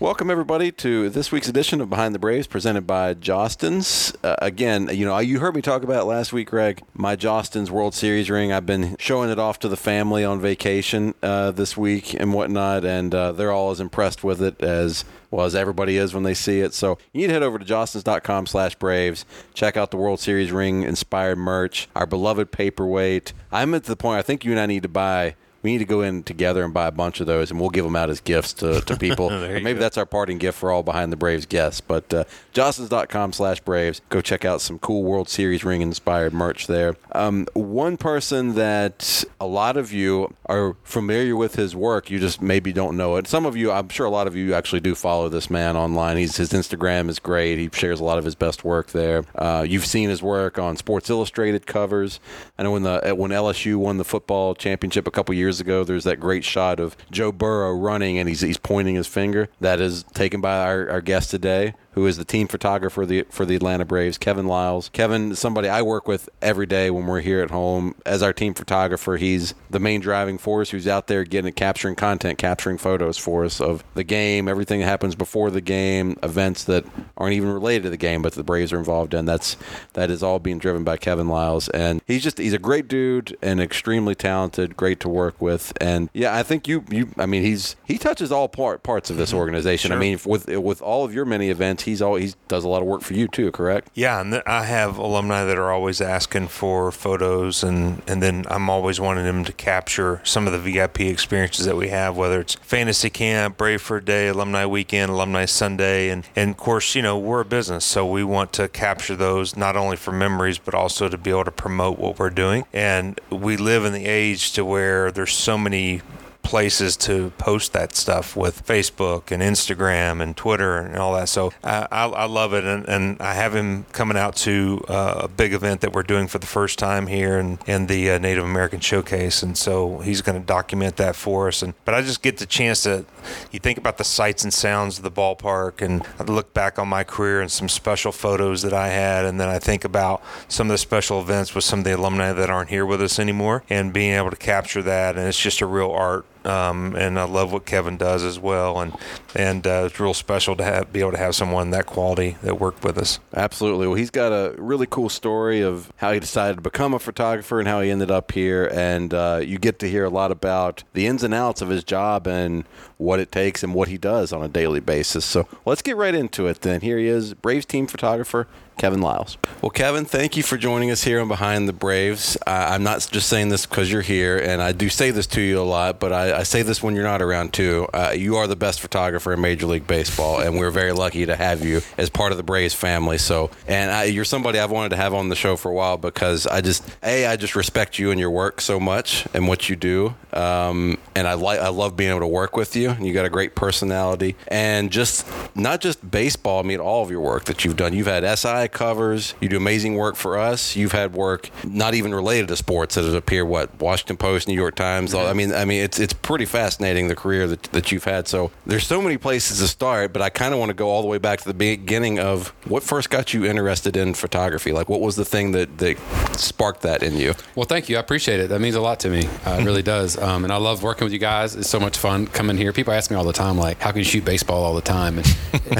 Welcome, everybody, to this week's edition of Behind the Braves, presented by Jostens. Uh, again, you know, you heard me talk about last week, Greg, my Jostens World Series ring. I've been showing it off to the family on vacation uh, this week and whatnot, and uh, they're all as impressed with it as well as everybody is when they see it. So you need to head over to jostens.com slash Braves. Check out the World Series ring inspired merch, our beloved paperweight. I'm at the point I think you and I need to buy we need to go in together and buy a bunch of those, and we'll give them out as gifts to, to people. maybe go. that's our parting gift for all behind the Braves guests. But uh, jostens.com slash Braves. Go check out some cool World Series ring inspired merch there. Um, one person that a lot of you are familiar with his work, you just maybe don't know it. Some of you, I'm sure a lot of you actually do follow this man online. He's, his Instagram is great. He shares a lot of his best work there. Uh, you've seen his work on Sports Illustrated covers. I know when the when LSU won the football championship a couple years years ago, there's that great shot of Joe Burrow running and he's, he's pointing his finger. That is taken by our, our guest today who is the team photographer for the, for the Atlanta Braves, Kevin Liles. Kevin, somebody I work with every day when we're here at home as our team photographer. He's the main driving force who's out there getting capturing content, capturing photos for us of the game, everything that happens before the game, events that aren't even related to the game, but the Braves are involved in. That's that is all being driven by Kevin Liles and he's just he's a great dude and extremely talented, great to work with. And yeah, I think you you I mean he's he touches all part parts of this organization. Sure. I mean with with all of your many events he's always does a lot of work for you too, correct? Yeah, and I have alumni that are always asking for photos, and and then I'm always wanting them to capture some of the VIP experiences that we have, whether it's fantasy camp, Brave for a Day, alumni weekend, alumni Sunday, and and of course, you know, we're a business, so we want to capture those not only for memories but also to be able to promote what we're doing. And we live in the age to where there's so many places to post that stuff with Facebook and Instagram and Twitter and all that. So I, I, I love it, and, and, I have him coming out to uh, a big event that we're doing for the first time here in, in the uh, Native American Showcase, and so he's going to document that for us. And but I just get the chance to you think about the sights and sounds of the ballpark, and I look back on my career and some special photos that I had, and then I think about some of the special events with some of the alumni that aren't here with us anymore, and being able to capture that, and it's just a real art um, and I love what Kevin does as well. And and uh, it's real special to have be able to have someone that quality that worked with us. Absolutely. Well, he's got a really cool story of how he decided to become a photographer and how he ended up here. And uh, you get to hear a lot about the ins and outs of his job and what it takes and what he does on a daily basis. So let's get right into it. Then here he is, Braves team photographer Kevin Liles. Well, Kevin, thank you for joining us here on Behind the Braves. Uh, I'm not just saying this because you're here, and I do say this to you a lot, but I, I say this when you're not around too. Uh, you are the best photographer in Major League Baseball, and we're very lucky to have you as part of the Braves family. So, and I, you're somebody I've wanted to have on the show for a while because I just, a, I just respect you and your work so much and what you do, um, and I like, I love being able to work with you. You got a great personality, and just not just baseball. I mean, all of your work that you've done. You've had SI covers. You do amazing work for us. You've had work not even related to sports that has appeared. What Washington Post, New York Times. I mean, I mean, it's it's pretty fascinating the career that, that you've had. So there's so many places to start, but I kind of want to go all the way back to the beginning of what first got you interested in photography. Like, what was the thing that that sparked that in you? Well, thank you. I appreciate it. That means a lot to me. Uh, it really does. Um, and I love working with you guys. It's so much fun coming here. People ask me all the time, like, how can you shoot baseball all the time? And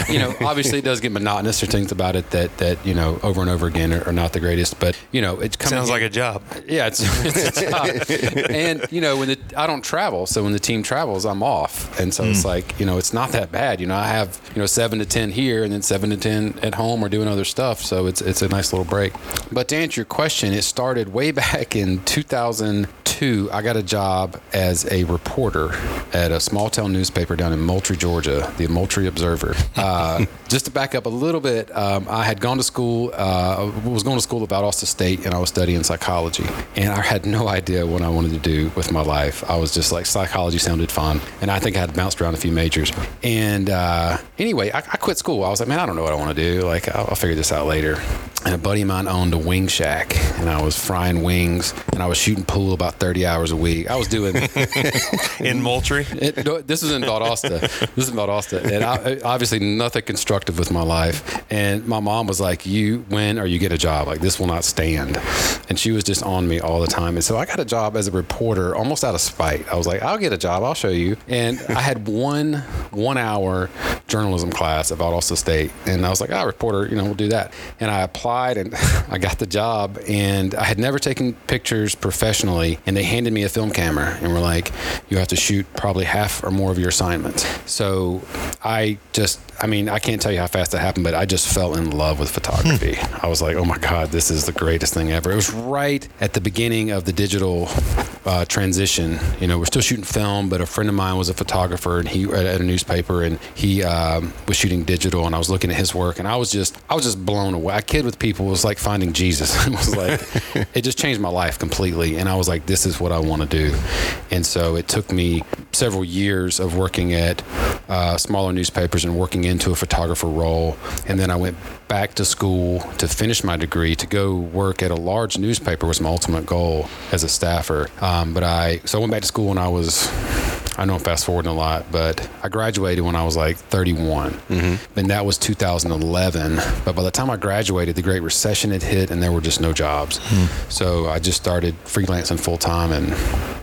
you know, obviously it does get monotonous. There's things about it that that you know over and over again are, are not the greatest. But you know, it sounds like a job. Yeah, it's, it's a job. and you know, when the, I don't travel, so when the team travels, I'm off, and so mm. it's like you know, it's not that bad. You know, I have you know seven to ten here, and then seven to ten at home or doing other stuff. So it's it's a nice little break. But to answer your question, it started way back in 2002. I got a job as a reporter at a small town newspaper down in Moultrie, Georgia, the Moultrie Observer. Uh, just to back up a little bit, um, I had gone to school, uh, was going to school at Valdosta State, and I was studying psychology. And I had no idea what I wanted to do with my life. I was just like, psychology sounded fun. And I think I had bounced around a few majors. And uh, anyway, I, I, quit school. I was like, man, I don't know what I want to do. Like, I'll, I'll figure this out later. And a buddy of mine owned a wing shack, and I was frying wings, and I was shooting pool about 30 hours a week. I was doing. in Moultrie? It, no, this was in Valdosta. This is in Valdosta. And I, obviously, nothing constructive with my life. And my mom was like, You win or you get a job. Like, this will not stand. And she was just on me all the time. And so I got a job as a reporter almost out of spite. I was like, I'll get a job. I'll show you. And I had one one hour journalism class at Valdosta State, and I was like, "Ah, reporter, you know, we'll do that." And I applied, and I got the job. And I had never taken pictures professionally, and they handed me a film camera and were like, "You have to shoot probably half or more of your assignments." So I just I mean, I can't tell you how fast that happened, but I just fell in love with photography. I was like, oh my God, this is the greatest thing ever. It was right at the beginning of the digital uh, transition. You know, we're still shooting film, but a friend of mine was a photographer and he at, at a newspaper and he um, was shooting digital and I was looking at his work and I was just, I was just blown away. A kid with people was like finding Jesus. it was like, it just changed my life completely. And I was like, this is what I want to do. And so it took me several years of working at uh, smaller newspapers and working into a photographer role. And then I went back to school to finish my degree to go work at a large newspaper was my ultimate goal as a staffer. Um, but I, so I went back to school when I was I know I'm fast forwarding a lot, but I graduated when I was like 31, mm-hmm. and that was 2011. But by the time I graduated, the Great Recession had hit, and there were just no jobs. Mm. So I just started freelancing full time, and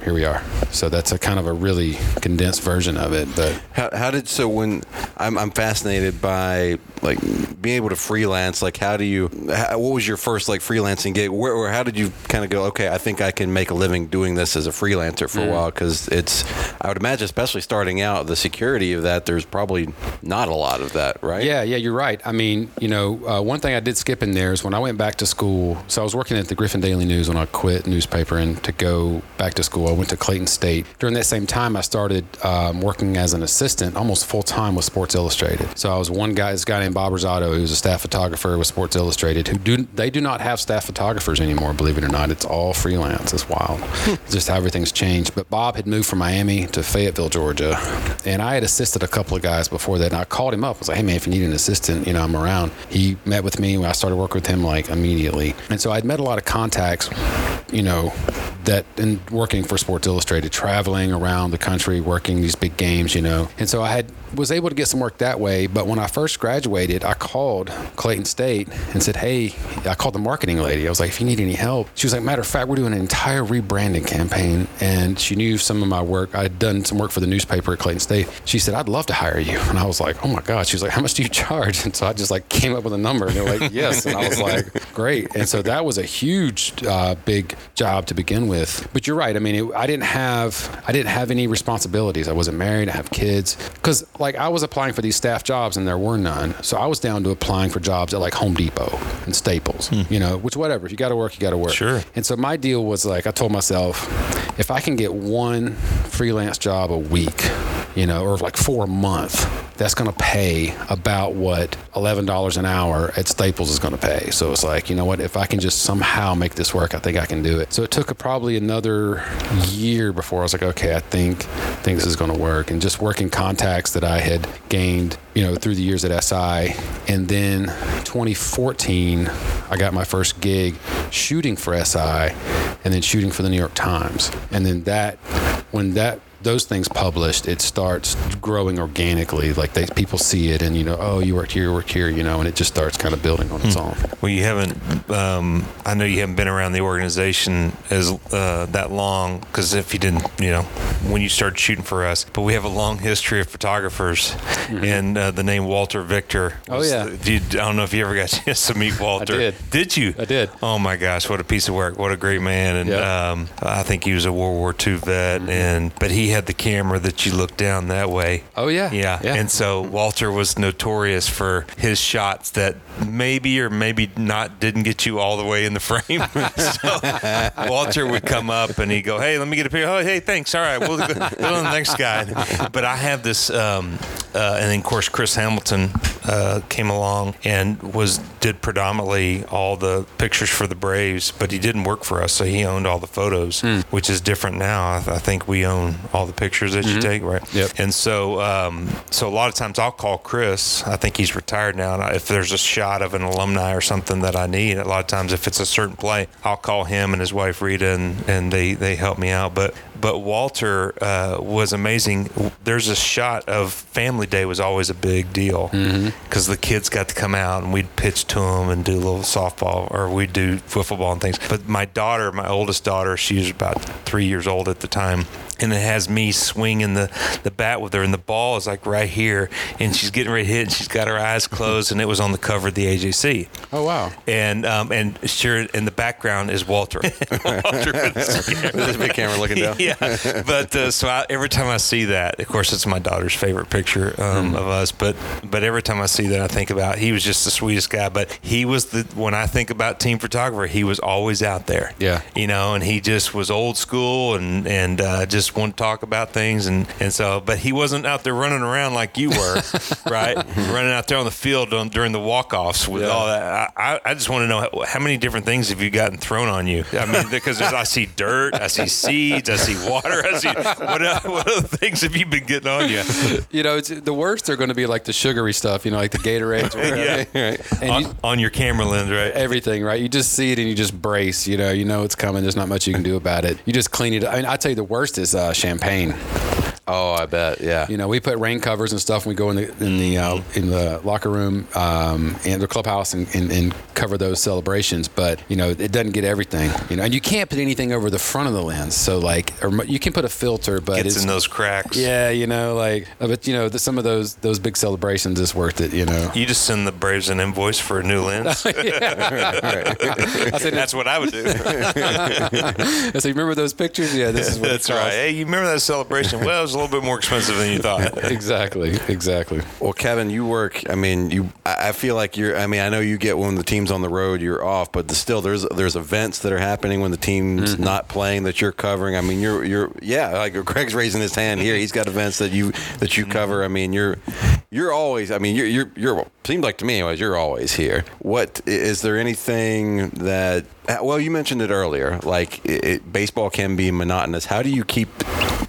here we are. So that's a kind of a really condensed version of it. But how, how did so when I'm, I'm fascinated by like being able to freelance. Like, how do you? How, what was your first like freelancing gig? Where or how did you kind of go? Okay, I think I can make a living doing this as a freelancer for mm. a while because it's. I would imagine, especially starting out, the security of that. There's probably not a lot of that, right? Yeah, yeah, you're right. I mean, you know, uh, one thing I did skip in there is when I went back to school. So I was working at the Griffin Daily News when I quit newspaper and to go back to school. I went to Clayton State. During that same time, I started um, working as an assistant, almost full time with Sports Illustrated. So I was one guy, this guy named Bob Rosato, who was a staff photographer with Sports Illustrated, who do they do not have staff photographers anymore, believe it or not. It's all freelance. It's wild. just how everything's changed. But Bob had moved from Miami to Fayetteville, Georgia, and I had assisted a couple of guys before that. And I called him up. I was like, "Hey man, if you need an assistant, you know, I'm around." He met with me. And I started working with him like immediately, and so I'd met a lot of contacts, you know, that in working for Sports Illustrated, traveling around the country, working these big games, you know, and so I had was able to get some work that way. But when I first graduated, I called Clayton State and said, Hey, I called the marketing lady. I was like, If you need any help, she was like, Matter of fact, we're doing an entire rebranding campaign. And she knew some of my work. I had done some work for the newspaper at Clayton State. She said, I'd love to hire you. And I was like, Oh my God. She was like, How much do you charge? And so I just like came up with a number and they're like, Yes. And I was like, Great. And so that was a huge, uh, big job to begin with. But you're right. I mean, it, I didn't have, I didn't have any responsibilities. I wasn't married. I have kids. Because like I was applying for these staff jobs and there were none. So I was down to applying for jobs at like Home Depot and Staples, hmm. you know, which whatever. If you got to work, you got to work. Sure. And so my deal was like, I told myself, if I can get one freelance job a week, you know, or like for a month, that's going to pay about what $11 an hour at Staples is going to pay. So it's like, you know what, if I can just somehow make this work, I think I can do it. So it took a, probably another year before I was like, okay, I think, I think this is going to work. And just working contacts that I had gained, you know, through the years at SI. And then 2014, I got my first gig shooting for SI and then shooting for the New York Times. And then that, when that those things published, it starts growing organically. Like they, people see it, and you know, oh, you worked here, you worked here, you know, and it just starts kind of building on its hmm. own. Well, you haven't. Um, I know you haven't been around the organization as uh, that long because if you didn't, you know, when you started shooting for us, but we have a long history of photographers, mm-hmm. and uh, the name Walter Victor. oh yeah. The, you, I don't know if you ever got a chance to meet Walter. I did. Did you? I did. Oh my gosh, what a piece of work! What a great man, and yep. um, I think he was a World War II vet, mm-hmm. and but he had the camera that you look down that way. Oh yeah. yeah. Yeah. And so Walter was notorious for his shots that maybe or maybe not didn't get you all the way in the frame. so Walter would come up and he'd go, "Hey, let me get a picture." Oh, hey, thanks. All right, we'll go, go on the next guy. But I have this, um, uh, and then of course Chris Hamilton uh, came along and was did predominantly all the pictures for the Braves, but he didn't work for us, so he owned all the photos, mm. which is different now. I, I, think we own all the pictures that mm-hmm. you take, right? Yep. And so, um, so a lot of times I'll call Chris. I think he's retired now. And if there's a shot of an alumni or something that I need, a lot of times if it's a certain play, I'll call him and his wife Rita, and, and they they help me out. But but Walter uh, was amazing. There's a shot of Family Day was always a big deal because mm-hmm. the kids got to come out and we'd pitch to them and do a little softball or we'd do football and things. But my daughter, my oldest daughter, she was about three years old at the time and it has me swinging the, the bat with her, and the ball is like right here, and she's getting ready to hit, and she's got her eyes closed, and it was on the cover of the AJC. Oh wow! And um, and sure, in the background is Walter. Walter with big camera looking down. yeah, but uh, so I, every time I see that, of course, it's my daughter's favorite picture um, of us. But but every time I see that, I think about he was just the sweetest guy. But he was the when I think about team photographer, he was always out there. Yeah. you know, and he just was old school and and uh, just wanted to talk about things and and so, but he wasn't out there running around like you were, right? running out there on the field on, during the walk offs with Yeah. all that. I, I- just want to know how, how many different things have you gotten thrown on you? I mean, because there's, I see dirt, I see seeds, I see water, I see what, what other things have you been getting on you? You know, it's, the worst are going to be like the sugary stuff. You know, like the Gatorades. Or whatever. Yeah. And On, you, on your camera lens, right? everything, right? You just see it and you just brace. You know, you know it's coming. There's not much you can do about it. You just clean it. I mean, I tell you, the worst is uh, champagne. Oh, I bet. Yeah. You know, we put rain covers and stuff. when we go in the in the uh, in the locker room um, and the clubhouse and, and, and cover those celebrations. But you know, it doesn't get everything. You know, and you can't put anything over the front of the lens. So like, or you can put a filter, but Gets it's in those cracks. yeah, you know, like, but you know, the, some of those those big celebrations is worth it. You know. You just send the Braves an invoice for a new lens. I said, That's what I would do. I said, remember those pictures? Yeah, this is what That's right. Hey, you remember that celebration? Well, it was a little bit more expensive than you thought. Exactly, exactly. Well, Kevin, you work. I mean, you. I I feel like you're. I mean, I know you get when the team's on the road, you're off, but still, there's there's events that are happening when the team's mm-hmm. not playing that you're covering. I mean, you're you're yeah. Like Greg's raising his hand here. He's got events that you that you mm-hmm. cover. I mean, you're you're always. I mean, you're you're you're. Seems like to me, anyways, you're always here. What is there anything that? Well, you mentioned it earlier. Like it, it, baseball can be monotonous. How do you keep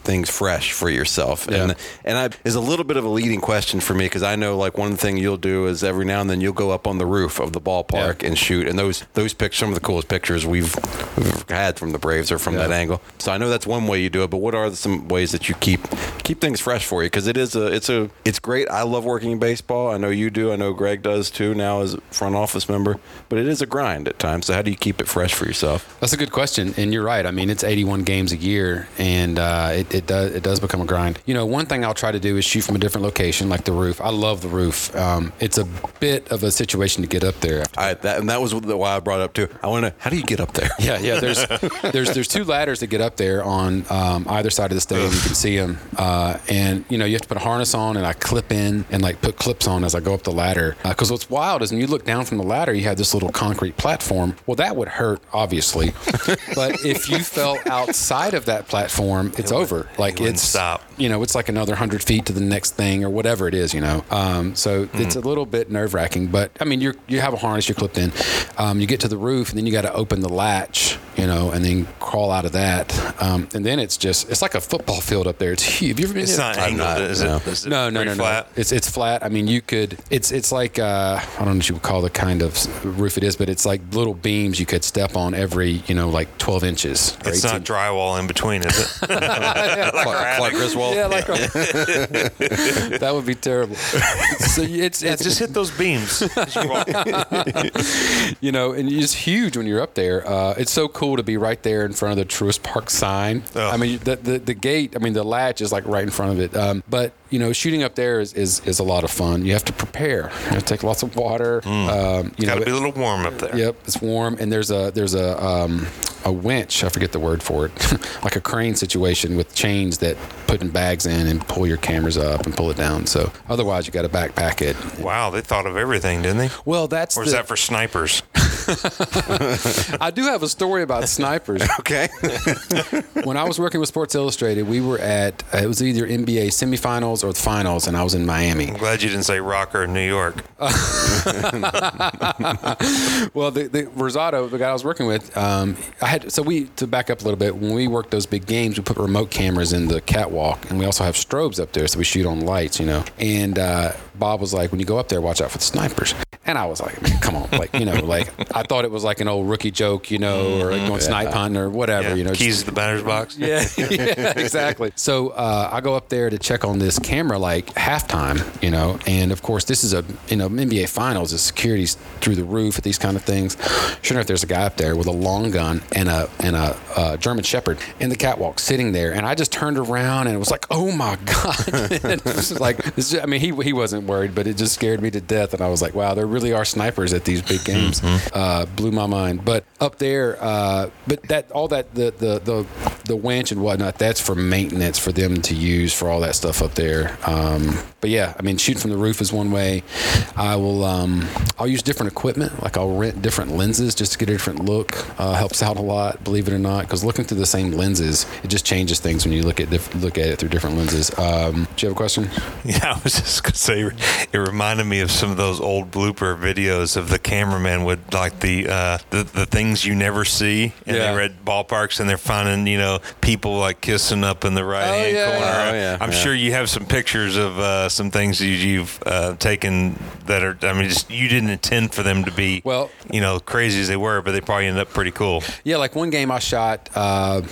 things fresh for yourself? Yeah. And and I is a little bit of a leading question for me because I know like one thing you'll do is every now and then you'll go up on the roof of the ballpark Yeah. and shoot, and those those pictures, some of the coolest pictures we've, we've had from the Braves are from Yeah. that angle. So I know that's one way you do it, but what are some ways that you keep keep things fresh for you? Because it is a it's a it's great. I love working in baseball. I know you do. I know Greg does too now as front office member, but it is a grind at times. So how do you keep it fresh for yourself? That's a good question, and you're right. I mean, it's 81 games a year, and uh, it, it does it does become a grind. You know, one thing I'll try to do is shoot from a different location, like the roof. I love the roof. Um, it's a bit of a situation to get up there. I that and that was why I brought it up too. I want to. How do you get up there? Yeah, yeah. There's there's there's two ladders that get up there on um, either side of the stadium. You can see them, uh, and you know you have to put a harness on, and I clip in and like put clips on as I go up the ladder. Because what's wild is when you look down from the ladder, you have this little concrete platform. Well, that would hurt, obviously, but if you fell outside of that platform, it's over. Like it's stop. You know, it's like another hundred feet to the next thing or whatever it is. You know, um, so it's a little bit nerve wracking. But I mean, you you have a harness, you're clipped in. Um, you get to the roof, and then you got to open the latch. You know, and then crawl out of that. Um, and then it's just it's like a football field up there. It's huge. Have you ever been? It's not angled, not, is no. it? Is it no, no, no, no. flat? It's it's flat. I mean, you could. It's it's like uh, I don't know what you would call the kind of roof it is, but it's like little beams you could step on every you know like 12 inches. It's 18. not drywall in between, is it? Clark, Clark Griswold. Yeah, like that would be terrible. So it's yeah, it's just hit those beams. you you know, and it's huge when you're up there. Uh, it's so cool to be right there in front of the Truist Park sign. Oh. I mean, the, the the gate. I mean, the latch is like right in front of it. Um, but you know, shooting up there is, is is a lot of fun. You have to prepare. You have to take lots of water. Um, you Got know, to be a little warm up there. Yep, it's warm, and there's a there's a um, a winch. I forget the word for it, like a crane situation with chains that put in bags in and pull your cameras up and pull it down. So otherwise, you got to backpack it. Wow, they thought of everything, didn't they? Well, that's Or is the, that for snipers? I do have a story about snipers. Okay. when I was working with Sports Illustrated, we were at it was either NBA semifinals or the finals, and I was in Miami. I'm glad you didn't say Rocker in New York. Well, the, the Rosato, the guy I was working with, um, I had so we to back up a little bit. When we worked those big games, we put remote cameras in the catwalk, and we also have strobes up there, so we shoot on lights, you know. And uh, Bob was like, "When you go up there, watch out for the snipers." And I was like, man, come on, like you know, like I thought it was like an old rookie joke, you know, or like going snipe hunting or whatever, Yeah. you know. Keys just- to the batter's box. yeah, yeah, exactly. So uh, I go up there to check on this camera like halftime, you know, and of course this is a you know NBA Finals. The security's through the roof at these kind of things. Sure enough, there's a guy up there with a long gun and a and a uh, German Shepherd in the catwalk sitting there, and I just turned around and it was like, oh my god! and it just like, I mean, he he wasn't worried, but it just scared me to death, and I was like, wow, there really are snipers at these big games. Uh, blew my mind. But up there, uh, but that all that the the the the winch and whatnot, that's for maintenance for them to use for all that stuff up there. Um, but yeah, I mean, shooting from the roof is one way. I will um, I'll use different equipment, like I'll rent different lenses just to get a different look. Uh, helps out a lot, believe it or not, because looking through the same lenses, it just changes things when you look at diff- look at it through different lenses. Um, do you have a question? Yeah, I was just gonna say it reminded me of some of those old blooper videos of the cameraman with like the uh, the, the things you never see, and Yeah. they're at ballparks and they're finding you know people like kissing up in the right hand yeah. corner. Oh, yeah, I'm yeah. sure you have some pictures of uh, some things you, you've uh, taken that are I mean just you didn't intend for them to be Well- you know crazy as they were, but they probably ended up pretty cool. Yeah, like one game I shot, uh,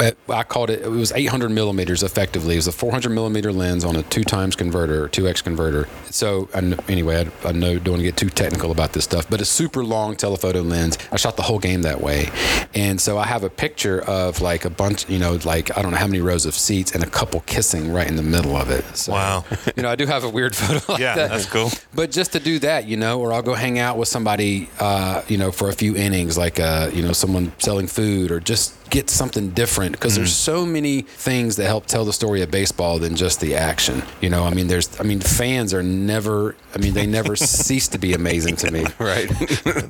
at- I called it, it was 800 millimeters effectively. It was a 400 millimeter lens on a two times converter, 2x converter. So, I anyway, I, I know, don't want to get too technical about this stuff, but a super long telephoto lens. I shot the whole game that way. And so I have a picture of like a bunch, you know, like I don't know how many rows of seats and a couple kissing right in the middle of it. So, Wow. You know, I do have a weird photo like Yeah, that. that's cool. But just to do that, you know, or I'll go hang out with somebody, uh, you know, for a few innings, like, uh, you know, someone selling food or just get something different because there's so many things that help tell the story of baseball than just the action. You know, I mean, there's, I mean, fans are never, I mean, they never cease to be amazing to me. Right.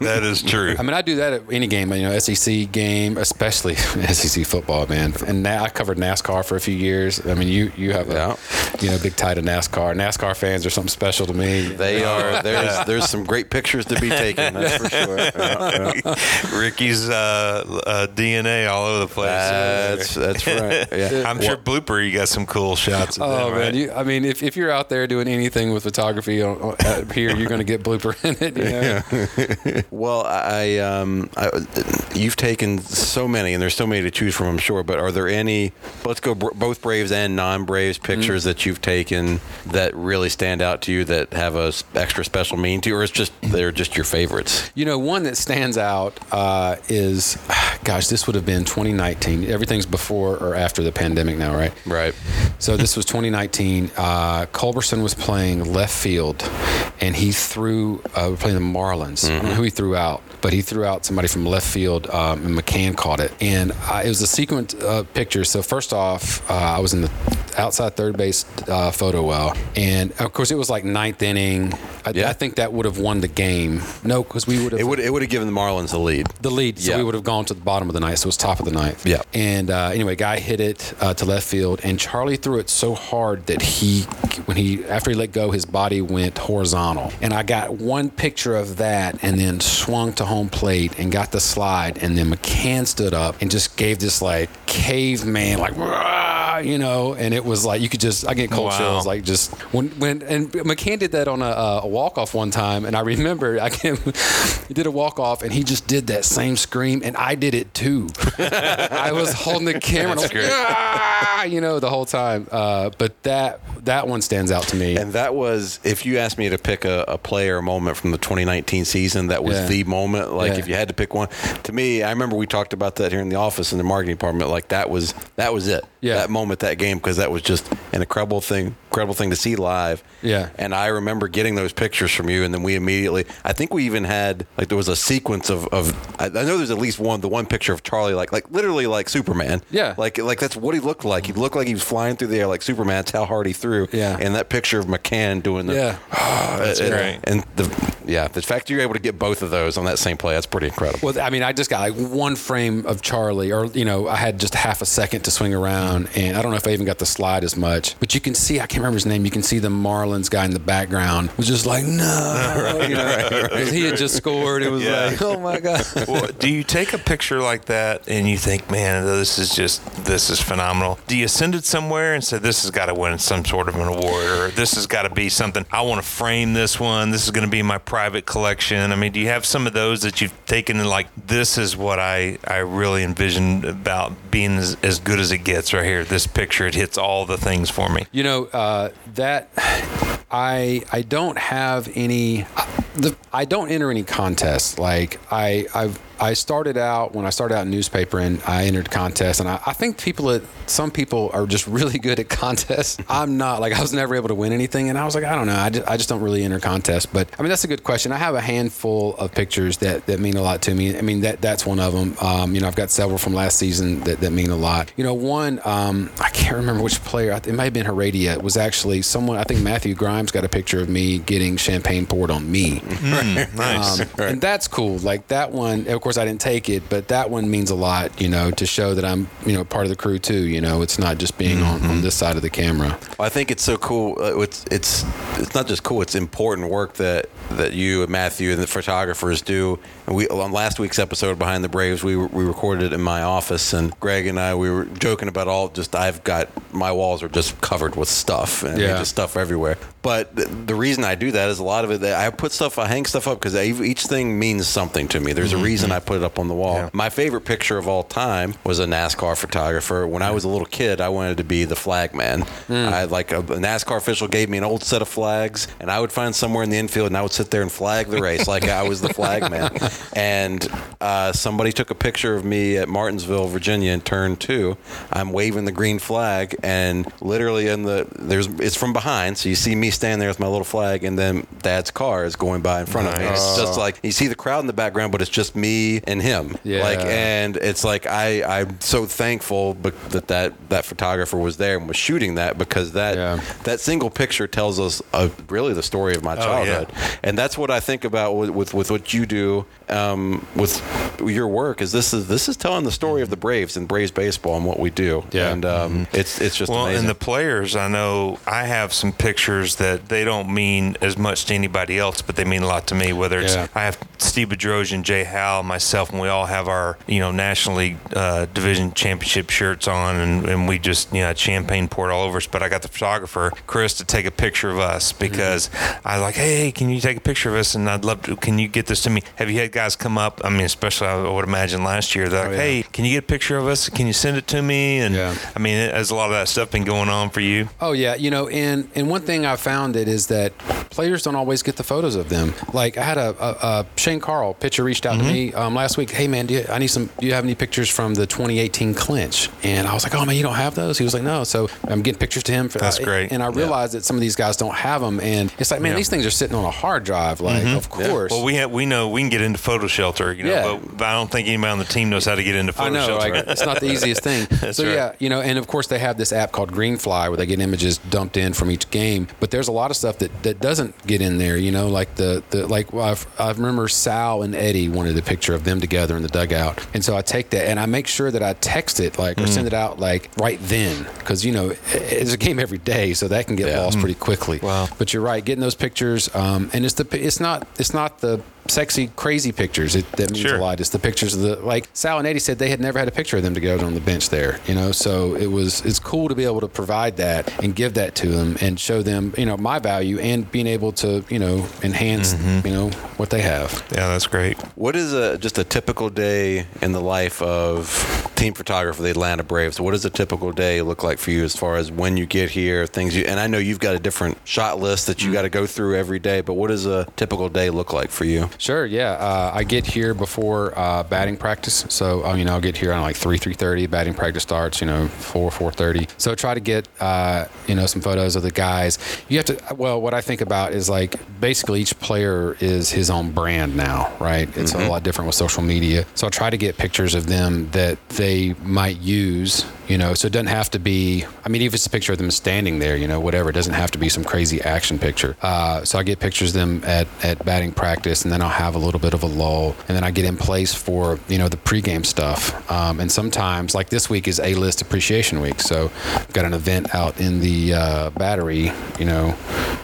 that is true. I mean, I do that at any game, you know, SEC game, especially SEC football, man. And na- I covered NASCAR for a few years. I mean, you you have a Yeah. you know big tie to NASCAR. NASCAR fans are something special to me. They are. There's there's some great pictures to be taken. That's for sure. Yeah, yeah. Ricky's uh, uh, DNA all over the place. That's that's right. Yeah. I'm sure blooper. You got some cool shots. Of Oh them, man, right? you, I mean, if, if you're out there doing anything with photography on, on, uh, here, you're going to get blooper in it. You know? Well, I, um, I, you've taken so many, and there's so many to choose from, I'm sure. But are there any? Let's go br- both Braves and non-Braves pictures that you've taken that really stand out to you that have a s- extra special meaning to you, or it's just they're just your favorites? You know, one that stands out uh, is, gosh, this would have been 2019. Everything's before or after the pandemic now, right? Right. So this was 2019. Uh, Culberson was playing left field, and he threw. Uh, we're playing the Marlins. I don't know who he threw out, but he threw out somebody from left field, um, and McCann caught it. And uh, it was a sequence of pictures. So first off, uh, I was in the outside third base uh, photo well, and of course it was like ninth inning. I, Yeah. I think that would have won the game. No, because we would have It would it would have given the Marlins the lead. the lead, so Yeah. we would have gone to the bottom of the ninth. So it was top of the ninth. Yeah. And uh, anyway, guy hit it uh, to left field, and Charlie threw it so hard that he, when he after he let go, his body went horizontal. And I got one picture of that, and then swung to home plate and got the slide, and then McCann stood up and just gave this like caveman like. You know, and it was like you could just I get cold Wow. chills like just when when and McCann did that on a, a walk off one time, and I remember I can he did a walk off, and he just did that same scream, and I did it too. I was holding the camera, and I was like, "Ah," you know, the whole time. Uh, but that that one stands out to me. And that was, if you asked me to pick a, a player moment from the 2019 season, that was Yeah. the moment. Like, Yeah. if you had to pick one, to me, I remember we talked about that here in the office in the marketing department. Like, that was that was it. Yeah. That moment, that game, because that was just an incredible thing, incredible thing to see live. Yeah. And I remember getting those pictures from you, and then we immediately, I think we even had like there was a sequence of of I, I know there's at least one, the one picture of Charlie, like like literally like Superman. Yeah. Like like that's what he looked like. He looked like he was flying through the air like Superman. That's how hard he threw. Yeah. And that picture of McCann doing the Yeah. that's great. And the yeah, the fact you're able to get both of those on that same play, that's pretty incredible. Well, I mean, I just got like one frame of Charlie, or you know, I had just half a second to swing around, and I don't know if I even got the slide as much. But you can see, I can't remember his name. You can see the Marlins guy in the background was just like, no, you know, 'cause he had just scored. It was Yeah. like, oh my god. well, do you take a picture like that and you think, man, this is just this is phenomenal? Do you send it somewhere and say this has got to win some sort sort of an award, or this has got to be something. I want to frame this one. This is going to be my private collection. I mean, do you have some of those that you've taken and like this is what I I really envisioned about being as, as good as it gets right here. This picture it hits all the things for me. You know uh, that I I don't have any. The, I don't enter any contests. Like I I've I started out when I started out in newspaper and I entered contests and I, I think people at some people are just really good at contests. I'm not like I was never able to win anything and I was like I don't know I just, I just don't really enter contests. But I mean that's a good question. I have a handful of pictures that, that mean a lot to me. I mean that that's one of them. Um, you know I've got several from last season that, that mean a lot. You know one um, I can't remember which player it might have been Heredia. It was actually someone I think Matthew Grimes got a picture of me getting champagne poured on me. Mm, nice. Um, and that's cool. Like that one, of course, I didn't take it, but that one means a lot, you know, to show that I'm, you know, part of the crew too. You know, it's not just being on, on this side of the camera. I think it's so cool. Uh, It's it's it's not just cool. It's important work that that you and Matthew and the photographers do. And we on last week's episode behind the Braves, we we recorded it in my office, and Greg and I we were joking about all. Just I've got my walls are just covered with stuff, and Yeah. just stuff everywhere. But the, reason I do that is a lot of it. that I put stuff, I hang stuff up because each thing means something to me. There's a reason I put it up on the wall. Yeah. My favorite picture of all time was a NASCAR photographer. When I was a little kid, I wanted to be the flag man. I like a, a NASCAR official gave me an old set of flags, and I would find somewhere in the infield, and I would sit there and flag the race like I was the flag man. And uh, somebody took a picture of me at Martinsville, Virginia, in turn two. I'm waving the green flag, and literally in the there's it's from behind, so you see me standing there with my little flag, and then Dad's car is going by in front of me. And it's just like you see the crowd in the background, but it's just me and him. Yeah. Like, and it's like I I'm so thankful that that that photographer was there and was shooting that because that Yeah. that single picture tells us uh, really the story of my Oh, yeah. childhood, and that's what I think about with with, with what you do um, with your work. Is this is this is telling the story of the Braves and Braves baseball and what we do. Yeah. and um, it's it's just Well, amazing. and the players, I know I have some pictures that they don't mean as much to anybody else, but they mean a lot to me. Whether it's Yeah. I have Steve Bedrosian, Jay Howell, myself, and we all have our you know National League uh, Division Championship shirts on, and, and we just you know champagne poured all over us. But I got the photographer Chris to take a picture of us because I was like, hey, can you take a picture of us? And I'd love to. Can you get this to me? Have you had guys come up? I mean, especially I would imagine last year. They're like, yeah. hey, can you get a picture of us? Can you send it to me? And Yeah. I mean, has a lot of that stuff been going on for you? Oh yeah, you know, and and one thing I found it is that players don't always get the photos of them. Like I had a, a, a Shane Carle pitcher reached out to me um, last week. Hey man, do you, I need some. Do you have any pictures from the 2018 clinch? And I was like, oh man, you don't have those. He was like, no. So I'm getting pictures to him. For, That's great. And I realized that some of these guys don't have them, and it's like, man, Yeah. these things are sitting on a hard drive. Like, of course. Well, we have, we know we can get into PhotoShelter, you know, Yeah. but, I don't think anybody on the team knows how to get into Photo I know, Shelter. like, it's not the easiest thing. That's so right. yeah, you know, and of course they have this app called Greenfly where they get images dumped in from each game. But there's a lot of stuff that, that doesn't get in there. You know, like the the like well, I've, I remember Sal and Eddie wanted a picture of them together in the dugout, and so I take that and I make sure that I text it like or Mm. send it out like right then because you know it's a game every day, so that can get Yeah. lost pretty quickly. Wow. But you're right, getting those pictures, um, and it's the it's not it's not the sexy crazy pictures it, that means Sure. a lot. It's the pictures of the like Sal and Eddie said they had never had a picture of them together on the bench there, you know. So it was it's cool to be able to provide that and give that to them and show them, you know, my value and being able to, you know, enhance, Mm-hmm. you know, what they have. yeah, that's great. What is a just a typical day in the life of team photographer of the Atlanta Braves? What does a typical day look like for you as far as when you get here, things you and I know you've got a different shot list that you got to go through every day, but what does a typical day look like for you? Sure, yeah. Uh, I get here before uh, batting practice, so uh, you know I'll get here on like three three thirty. Batting practice starts, you know, four four thirty. So try to get uh, you know some photos of the guys. You have to. Well, what I think about is like basically each player is his own brand now, right? It's a lot different with social media. So I try to get pictures of them that they might use. You know, so it doesn't have to be. I mean, even if it's a picture of them standing there, you know, whatever. It doesn't have to be some crazy action picture. Uh, so I get pictures of them at, at batting practice, and then I'll have a little bit of a lull, and then I get in place for you know the pregame stuff. Um, and sometimes, like this week is A List Appreciation Week, so I've got an event out in the uh, Battery, you know,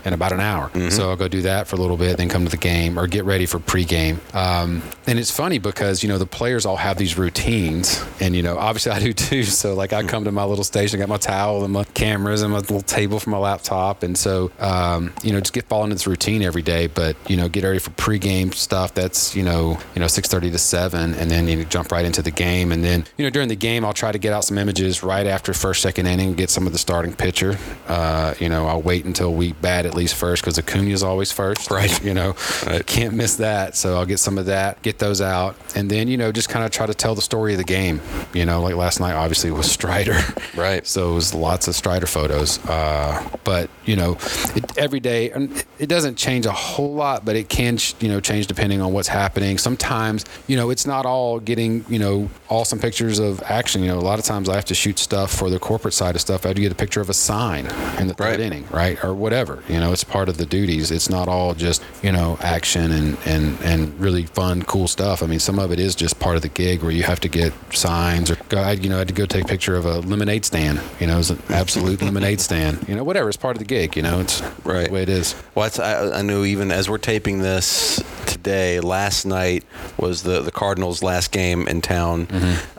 in about an hour. So I'll go do that for a little bit, then come to the game or get ready for pregame. Um, and it's funny because you know the players all have these routines, and you know, obviously I do too. So like I come to my little station, got my towel and my cameras and my little table for my laptop, and so um, you know, just get fall into this routine every day. But you know, get ready for pregame stuff. That's you know, you know, six thirty to seven, and then you jump right into the game. And then you know, during the game, I'll try to get out some images right after first, second inning, get some of the starting pitcher. Uh, you know, I'll wait until we bat at least first because Acuna's always first. Right. You know, Right. can't miss that. So I'll get some of that, get those out, and then you know, just kind of try to tell the story of the game. You know, like last night, obviously was Strider. Right. So it was lots of Strider photos. Uh, but you know, it, every day, and it doesn't change a whole lot, but it can you know change depending on what's happening. Sometimes you know it's not all getting you know awesome pictures of action. You know, a lot of times I have to shoot stuff for the corporate side of stuff. I have to get a picture of a sign in the third Right. inning, right, or whatever. You know, it's part of the duties. It's not all just you know action and and and really fun, cool stuff. I mean, some of it is just part of the gig where you have to get signs or. You know, I had to go take a picture of a lemonade stand. You know, it was an absolute lemonade stand. You know, whatever. It's part of the gig. You know, it's Right. the way it is. Well, I, I know even as we're taping this today, last night was the, the Cardinals' last game in town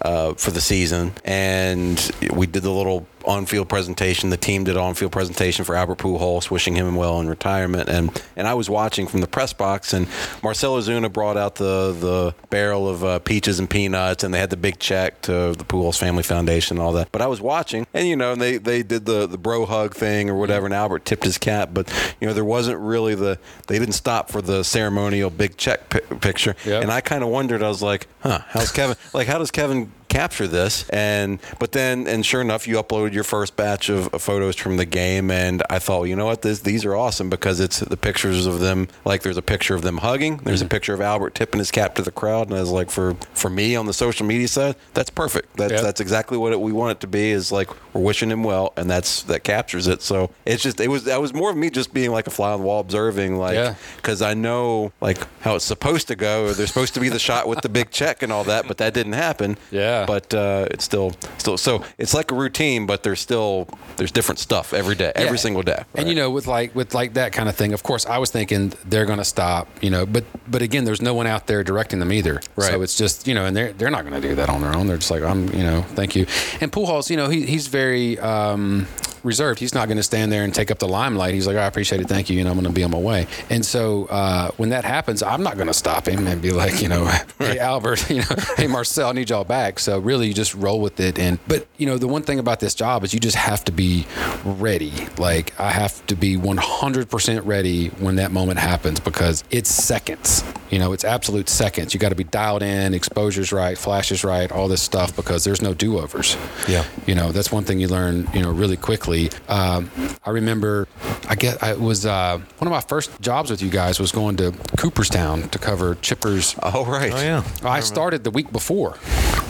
uh, for the season. And we did the little on field presentation. The team did an on field presentation for Albert Pujols, wishing him well in retirement. And, and I was watching from the press box, and Marcell Ozuna brought out the, the barrel of uh, peaches and peanuts, and they had the big check to the Pujols Family Foundation and all that. But I was watching, and, you know, and they, they did the, the bro hug thing or whatever, and Albert tipped his cap. But, you know, there wasn't really the, they didn't stop for the ceremonial big check pi- picture. Yep. And I kind of wondered, I was like, huh, how's Kevin, like, how does Kevin capture this and but then and sure enough you uploaded your first batch of, photos from the game and i thought you know what this these are awesome because it's the pictures of them like there's a picture of them hugging there's a mm-hmm. picture of albert tipping his cap to the crowd and i was like for for me on the social media side that's perfect that's Yep. that's exactly what it, we want it to be is like we're wishing him well and that's that captures it so it's just it was that was more of me just being like a fly on the wall observing like Yeah. because I know like how it's supposed to go. There's supposed to be the shot with the big check and all that, but that didn't happen. Yeah. But uh, it's still still so it's like a routine, but there's still there's different stuff every day, every Yeah. single day. And you know, with like with like that kind of thing, of course, I was thinking they're going to stop. You know, but but again, there's no one out there directing them either. Right. So it's just you know, and they're they're not going to do that on their own. They're just like I'm, you know, thank you. And Pujols, you know, he, he's very. Um, reserved. He's not going to stand there and take up the limelight. He's like i appreciate it. Thank you. And i'm going to be on my way. And so uh, when that happens i'm not going to stop him and be like you know hey albert you know hey marcel i need y'all back. So really you just roll with it. And but you know the one thing about this job is you just have to be ready. Like i have to be 100% ready when that moment happens because it's seconds. You know it's absolute seconds. You got to be dialed in exposures right flashes right all this stuff because there's no do-overs. Yeah. you know that's one thing you learn you know really quickly um, i remember i guess I was uh, one of my first jobs with you guys was going to cooperstown to cover chippers oh right. Oh yeah. I started the week before.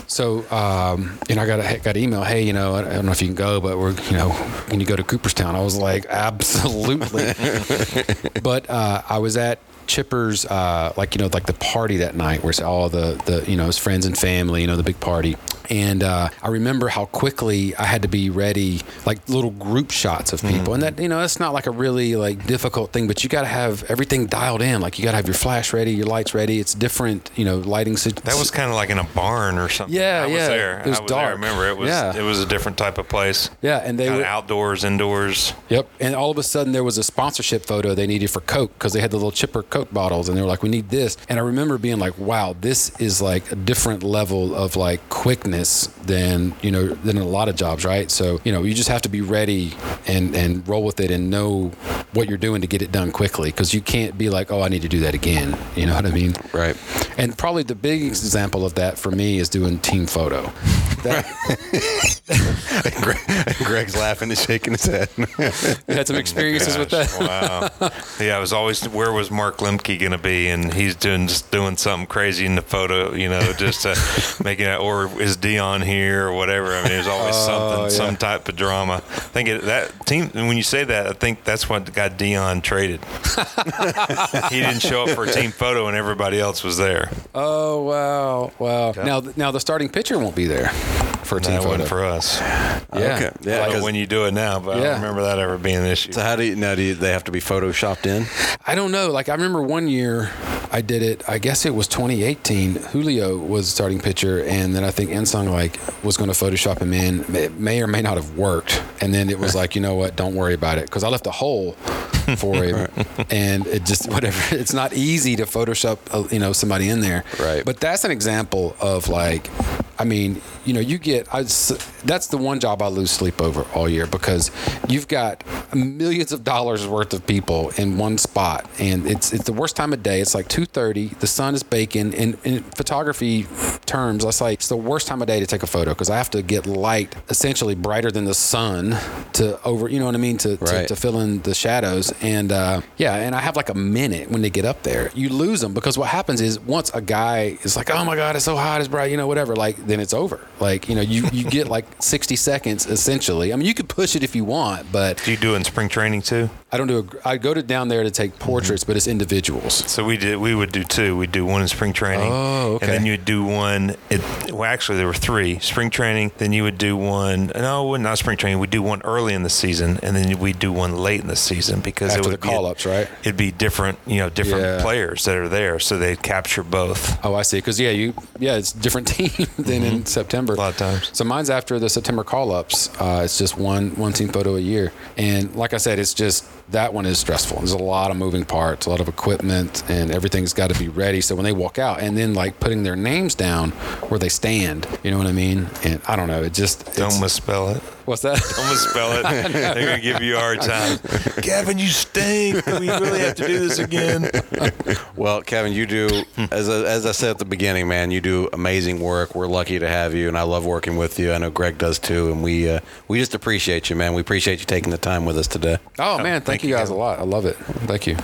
So, um, you know, I got a got an email. Hey, you know, I don't know if you can go, but we're, you know, can you go to Cooperstown? I was like, absolutely. but uh, I was at Chipper's, uh, like you know, like the party that night, where it's all the the you know his friends and family, you know, the big party. And uh, I remember how quickly I had to be ready, like little group shots of people. And that, you know, that's not like a really like difficult thing, but you got to have everything dialed in. Like you got to have your flash ready, your lights ready. It's different, you know, lighting. sit- That was kind of like in a barn or something. Yeah, I was yeah. there. It was I was there. I remember it was Yeah. it was a different type of place. yeah, and they were outdoors, indoors. Yep. And all of a sudden, there was a sponsorship photo they needed for Coke because they had the little chipper Coke bottles, and they were like, "We need this." And I remember being like, "Wow, this is like a different level of like quickness than you know than a lot of jobs, right?" So you know, you just have to be ready and and roll with it and know what you're doing to get it done quickly because you can't be like, "Oh, I need to do that again." You know what I mean? Right. And probably the big example of that for me is doing team photo. That, Greg, Greg's laughing and shaking his head. you had some experiences with that. wow. yeah, I was always where was Mark Lemke going to be, and he's doing just doing something crazy in the photo, you know, just uh, making it. Or is Deion here or whatever? I mean, there's always something, Oh, yeah. some type of drama. I think it, that team. When you say that, I think that's what got Deion traded. he didn't show up for a team photo, and everybody else was there. Oh wow, wow! Now, now the starting pitcher won't be there for a team That photo. for us. yeah, Okay. Yeah, I because- know when you do it now, but I don't remember that ever being an issue. so how do you now? Do you, they have to be photoshopped in? I don't know. Like I remember one year, I did it. I guess it was 2018. Julio was starting pitcher, and then I think Ensung like was going to Photoshop him in. It may or may not have worked, and then it was like, you know what? Don't worry about it because I left a hole for him, and it just whatever. It's not easy to Photoshop, uh, you know, somebody in there. Right. But that's an example of like, I mean, you know, you get. I, that's the one job I lose sleep over all year because you've got millions of dollars worth of people in one spot, and it's it's the worst time of day. It's like two thirty. The sun is baking. In, in photography terms, that's like it's the worst time of day to take a photo because I have to get light essentially brighter than the sun to over. You know what I mean? To to, to fill in the shadows. And uh, yeah, and I have like a minute when they get up there. You lose them because what happens is once a guy is like, oh my God, it's so hot, it's bright, you know, whatever, like then it's over. Like, you know, you, you get like 60 seconds essentially. I mean, you could push it if you want, but Do you do it in spring training too? I don't do a, I go to down there to take portraits, mm-hmm. but it's individuals. So we did. We would do two. We'd do one in spring training. Oh, okay. And then you'd do one. It, well, actually, there were three. Spring training. Then you would do one. No, not spring training. We'd do one early in the season, and then we'd do one late in the season because After it the would be- call-ups, right? It'd be different. You know, different Yeah. players that are there, so they'd capture both. Oh, I see. Because yeah, you yeah, it's different team than in September. A lot of times. So mine's after the September call-ups. Uh, it's just one one team photo a year, and like I said, it's just that one is stressful. There's a lot of moving parts, a lot of equipment, and everything's got to be ready. So when they walk out, and then like putting their names down where they stand, you know what I mean? And I don't know. It just Don't misspell it. What's that? Don't misspell it. They're gonna give you a hard time. Kevin, you stink. Do we really have to do this again? Well, Kevin, you do as I, as I said at the beginning, man. You do amazing work. We're lucky to have you, and I love working with you. I know Greg does too, and we uh, we just appreciate you, man. We appreciate you taking the time with us today. Oh man, thank, thank you you, guys a lot. I love it. Thank you.